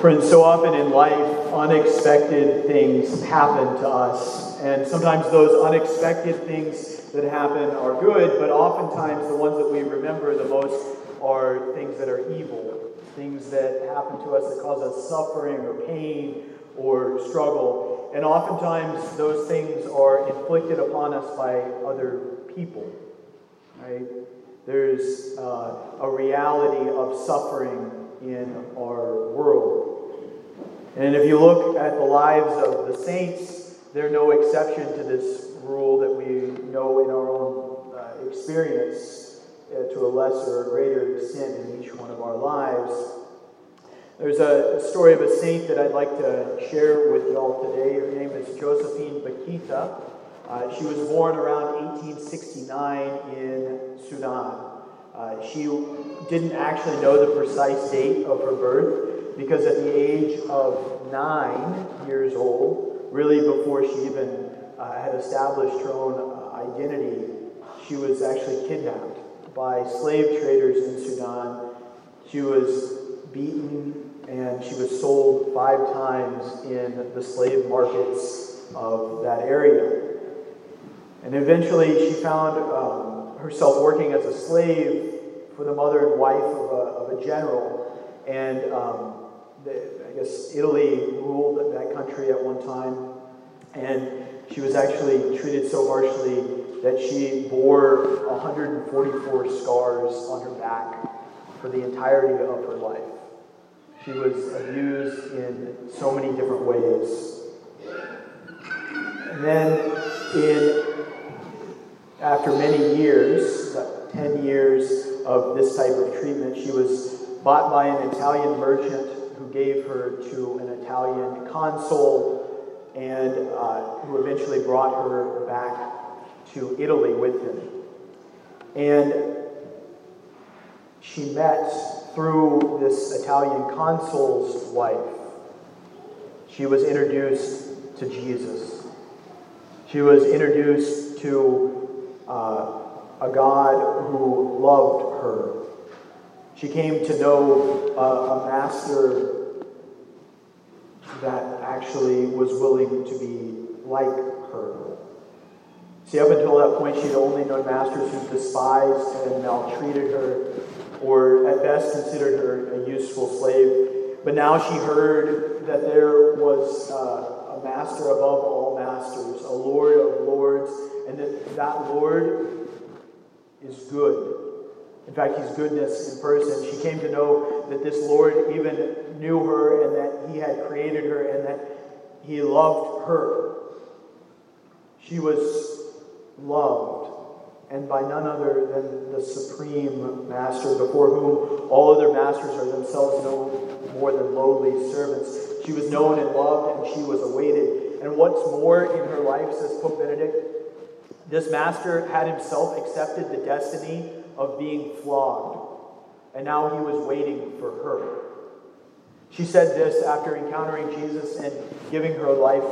Friends, so often in life, unexpected things happen to us. And sometimes those unexpected things that happen are good, but oftentimes the ones that we remember the most are things that are evil, things that happen to us that cause us suffering or pain or struggle. And oftentimes those things are inflicted upon us by other people, right? There's uh, a reality of suffering in our world. And if you look at the lives of the saints, they're no exception to this rule that we know in our own uh, experience uh, to a lesser or greater extent in each one of our lives. There's a story of a saint that I'd like to share with y'all today. Her name is Josephine Bakhita. Uh, she was born around 1869 in Sudan. Uh, she didn't actually know the precise date of her birth, because at the age of nine years old, really before she even uh, had established her own uh, identity, she was actually kidnapped by slave traders in Sudan. She was beaten and she was sold five times in the slave markets of that area. And eventually she found um, herself working as a slave for the mother and wife of a, of a general. And um, the, I guess Italy ruled that country at one time, and she was actually treated so harshly that she bore 144 scars on her back for the entirety of her life. She was abused in so many different ways. And then, in after many years, 10 years of this type of treatment, she was bought by an Italian merchant who gave her to an Italian consul and uh, who eventually brought her back to Italy with him. And she met through this Italian consul's wife. She was introduced to Jesus. She was introduced to uh, a God who loved her she came to know uh, a master that actually was willing to be like her. See, up until that point, she'd only known masters who despised and maltreated her, or at best considered her a useful slave. But now she heard that there was uh, a master above all masters, a Lord of lords, and that that Lord is good in fact, he's goodness in person. She came to know that this Lord even knew her and that he had created her and that he loved her. She was loved, and by none other than the supreme master, before whom all other masters are themselves no more than lowly servants. She was known and loved, and she was awaited. And what's more in her life, says Pope Benedict, this master had himself accepted the destiny of being flogged, and now he was waiting for her. She said this after encountering Jesus and giving her life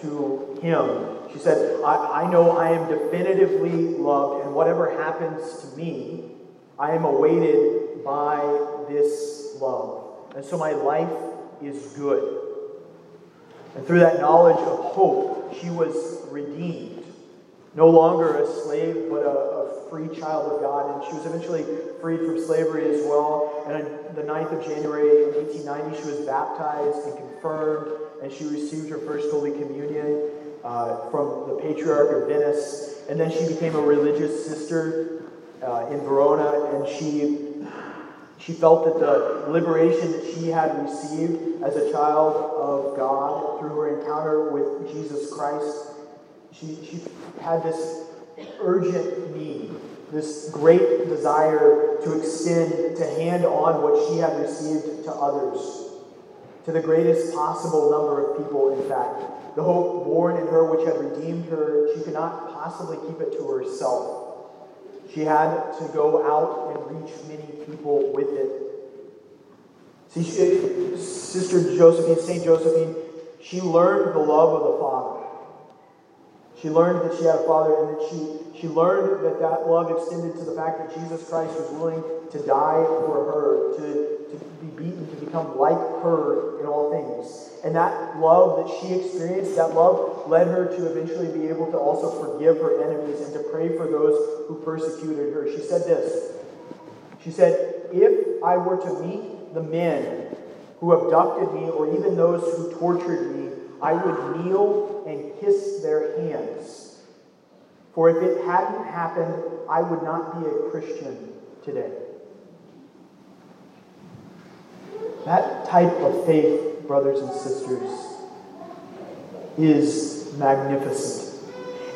to him. She said, I, I know I am definitively loved, and whatever happens to me, I am awaited by this love. And so my life is good. And through that knowledge of hope, she was redeemed. No longer a slave, but a, a, free child of God. And she was eventually freed from slavery as well. And on the 9th of January in 1890, she was baptized and confirmed, and she received her first Holy Communion uh, from the Patriarch of Venice. And then she became a religious sister uh, in Verona, and she she felt that the liberation that she had received as a child of God through her encounter with Jesus Christ she, she had this urgent need, this great desire to extend, to hand on what she had received to others, to the greatest possible number of people, in fact. The hope born in her, which had redeemed her, she could not possibly keep it to herself. She had to go out and reach many people with it. See, she, Sister Josephine, St. Josephine, she learned the love of the Father. She learned that she had a father and that she, she learned that that love extended to the fact that Jesus Christ was willing to die for her, to, to be beaten, to become like her in all things. And that love that she experienced, that love led her to eventually be able to also forgive her enemies and to pray for those who persecuted her. She said this She said, If I were to meet the men who abducted me or even those who tortured me, I would kneel and kiss their hands. For if it hadn't happened, I would not be a Christian today. That type of faith, brothers and sisters, is magnificent.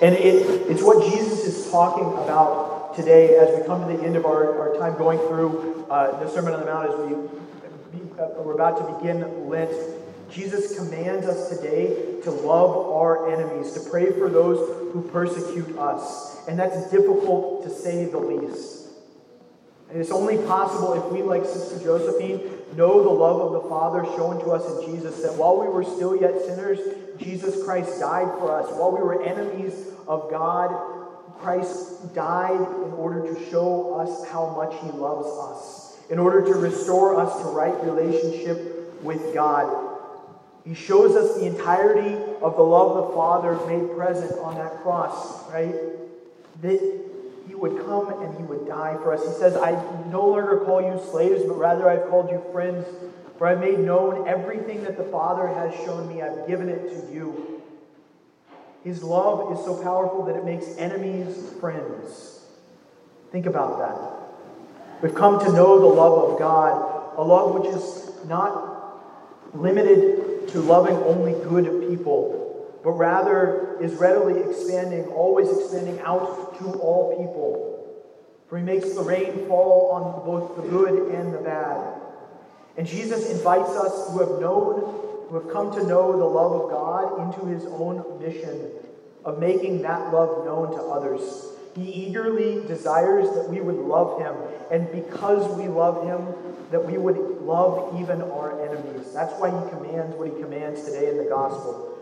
And it, it's what Jesus is talking about today as we come to the end of our, our time going through uh, the Sermon on the Mount, as we, be, uh, we're about to begin Lent. Jesus commands us today to love our enemies, to pray for those who persecute us. And that's difficult to say the least. And it's only possible if we, like Sister Josephine, know the love of the Father shown to us in Jesus, that while we were still yet sinners, Jesus Christ died for us. While we were enemies of God, Christ died in order to show us how much He loves us, in order to restore us to right relationship with God. He shows us the entirety of the love of the Father made present on that cross, right? That he would come and he would die for us. He says, I no longer call you slaves, but rather I've called you friends, for I've made known everything that the Father has shown me. I've given it to you. His love is so powerful that it makes enemies friends. Think about that. We've come to know the love of God, a love which is not limited to loving only good people, but rather is readily expanding, always expanding out to all people. For he makes the rain fall on both the good and the bad. And Jesus invites us who have known, who have come to know the love of God into his own mission of making that love known to others. He eagerly desires that we would love him, and because we love him, that we would love even our enemies. That's why he commands what he commands today in the gospel.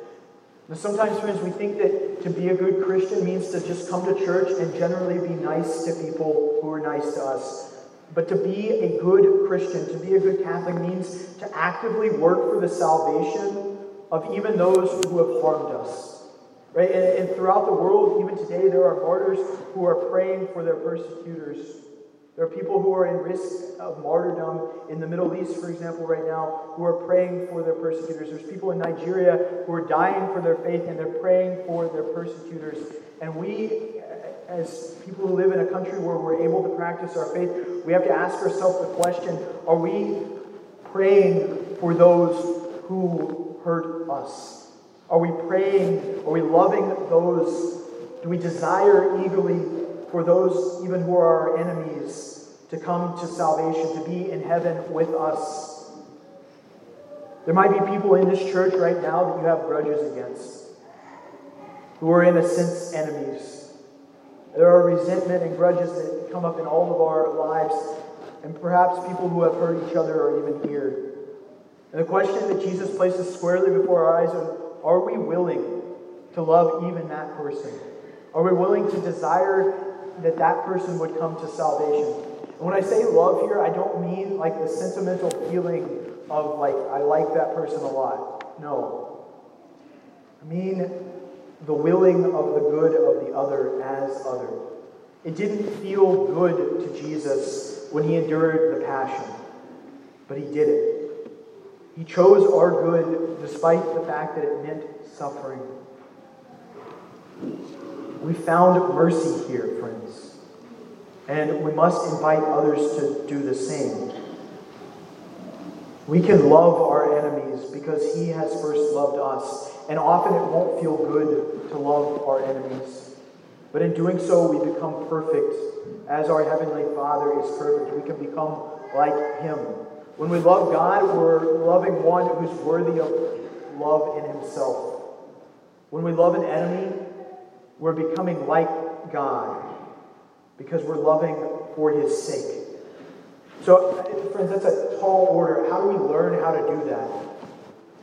Now, sometimes, friends, we think that to be a good Christian means to just come to church and generally be nice to people who are nice to us. But to be a good Christian, to be a good Catholic, means to actively work for the salvation of even those who have harmed us. Right? And, and throughout the world, even today, there are martyrs who are praying for their persecutors. There are people who are in risk of martyrdom in the Middle East, for example, right now, who are praying for their persecutors. There's people in Nigeria who are dying for their faith and they're praying for their persecutors. And we, as people who live in a country where we're able to practice our faith, we have to ask ourselves the question are we praying for those who hurt us? Are we praying? Are we loving those? Do we desire eagerly for those even who are our enemies to come to salvation, to be in heaven with us. There might be people in this church right now that you have grudges against, who are in a sense enemies. There are resentment and grudges that come up in all of our lives, and perhaps people who have hurt each other are even here. And the question that Jesus places squarely before our eyes are we willing to love even that person? Are we willing to desire that that person would come to salvation. And when I say love here, I don't mean like the sentimental feeling of like, I like that person a lot. No. I mean the willing of the good of the other as other. It didn't feel good to Jesus when he endured the passion, but he did it. He chose our good despite the fact that it meant suffering. We found mercy here, friends. And we must invite others to do the same. We can love our enemies because He has first loved us. And often it won't feel good to love our enemies. But in doing so, we become perfect as our Heavenly Father is perfect. We can become like Him. When we love God, we're loving one who's worthy of love in Himself. When we love an enemy, we're becoming like God because we're loving for his sake. So, friends, that's a tall order. How do we learn how to do that?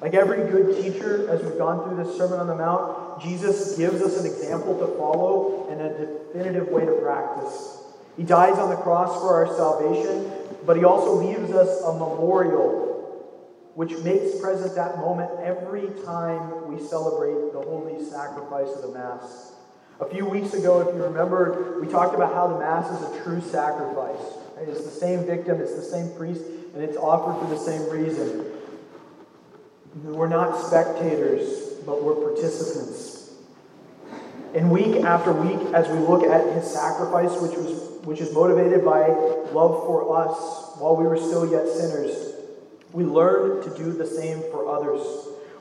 Like every good teacher, as we've gone through this Sermon on the Mount, Jesus gives us an example to follow and a definitive way to practice. He dies on the cross for our salvation, but he also leaves us a memorial which makes present that moment every time we celebrate the holy sacrifice of the Mass. A few weeks ago, if you remember, we talked about how the Mass is a true sacrifice. It's the same victim, it's the same priest, and it's offered for the same reason. We're not spectators, but we're participants. And week after week, as we look at his sacrifice, which, was, which is motivated by love for us while we were still yet sinners, we learn to do the same for others.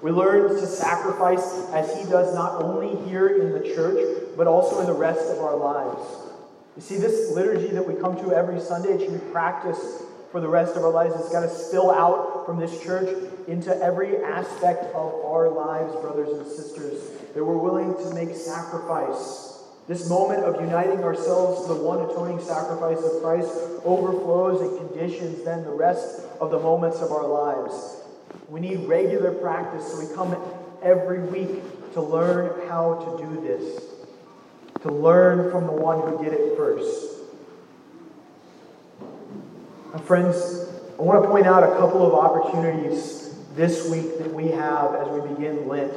We learn to sacrifice as he does not only here in the church, but also in the rest of our lives. You see, this liturgy that we come to every Sunday, it should be practiced for the rest of our lives. It's got to spill out from this church into every aspect of our lives, brothers and sisters, that we're willing to make sacrifice. This moment of uniting ourselves to the one atoning sacrifice of Christ overflows and conditions then the rest of the moments of our lives. We need regular practice, so we come every week to learn how to do this, to learn from the one who did it first. Now, friends, I want to point out a couple of opportunities this week that we have as we begin Lent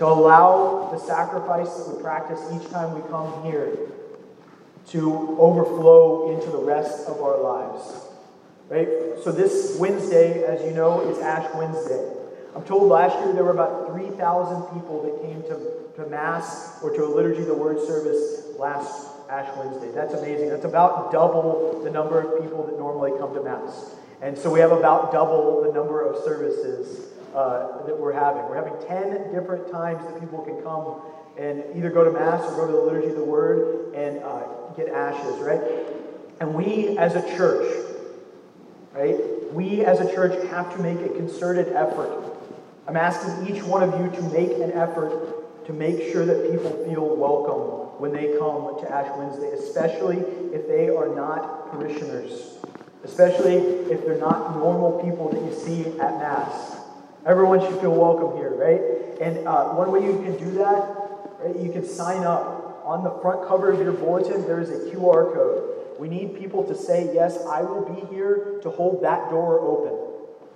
to allow the sacrifice that we practice each time we come here to overflow into the rest of our lives. Right? So this Wednesday, as you know, is Ash Wednesday. I'm told last year there were about 3,000 people that came to, to Mass or to a Liturgy the Word service last Ash Wednesday. That's amazing. That's about double the number of people that normally come to Mass. And so we have about double the number of services uh, that we're having. We're having 10 different times that people can come and either go to Mass or go to the Liturgy of the Word and uh, get ashes, right? And we as a church, right, we as a church have to make a concerted effort. I'm asking each one of you to make an effort to make sure that people feel welcome when they come to Ash Wednesday, especially if they are not parishioners, especially if they're not normal people that you see at Mass. Everyone should feel welcome here, right? And uh, one way you can do that, right, you can sign up. On the front cover of your bulletin, there is a QR code. We need people to say, Yes, I will be here to hold that door open,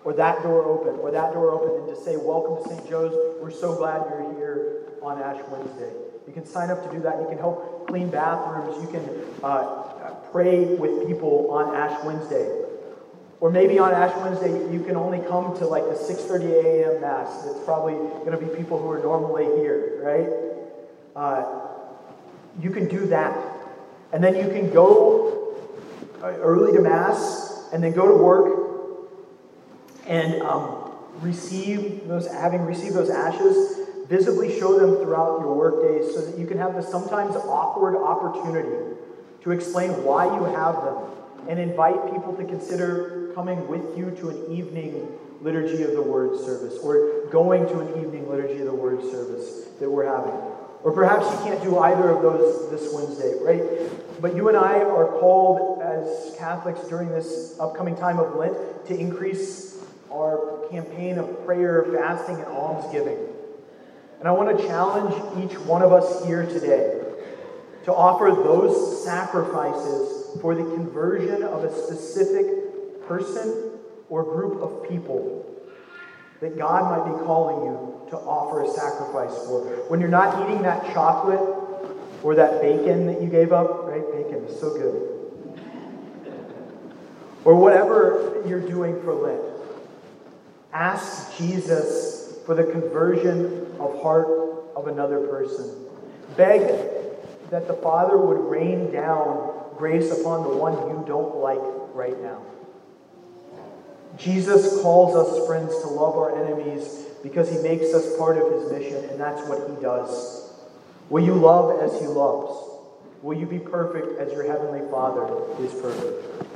or that door open, or that door open, and to say, Welcome to St. Joe's. We're so glad you're here on Ash Wednesday. You can sign up to do that. You can help clean bathrooms. You can uh, pray with people on Ash Wednesday. Or maybe on Ash Wednesday, you can only come to like the 6.30 a.m. Mass. It's probably going to be people who are normally here, right? Uh, you can do that. And then you can go uh, early to Mass and then go to work and um, receive those, having received those ashes, visibly show them throughout your workdays so that you can have the sometimes awkward opportunity to explain why you have them and invite people to consider coming with you to an evening liturgy of the word service or going to an evening liturgy of the word service that we're having. Or perhaps you can't do either of those this Wednesday, right? But you and I are called as Catholics during this upcoming time of Lent to increase our campaign of prayer, fasting, and almsgiving. And I want to challenge each one of us here today to offer those sacrifices for the conversion of a specific person or group of people that God might be calling you to offer a sacrifice for. When you're not eating that chocolate or that bacon that you gave up, right? Bacon is so good. Or whatever you're doing for Lent, ask Jesus for the conversion of heart of another person. Beg that the Father would rain down grace upon the one you don't like right now. Jesus calls us, friends, to love our enemies because he makes us part of his mission, and that's what he does. Will you love as he loves? Will you be perfect as your heavenly Father is perfect?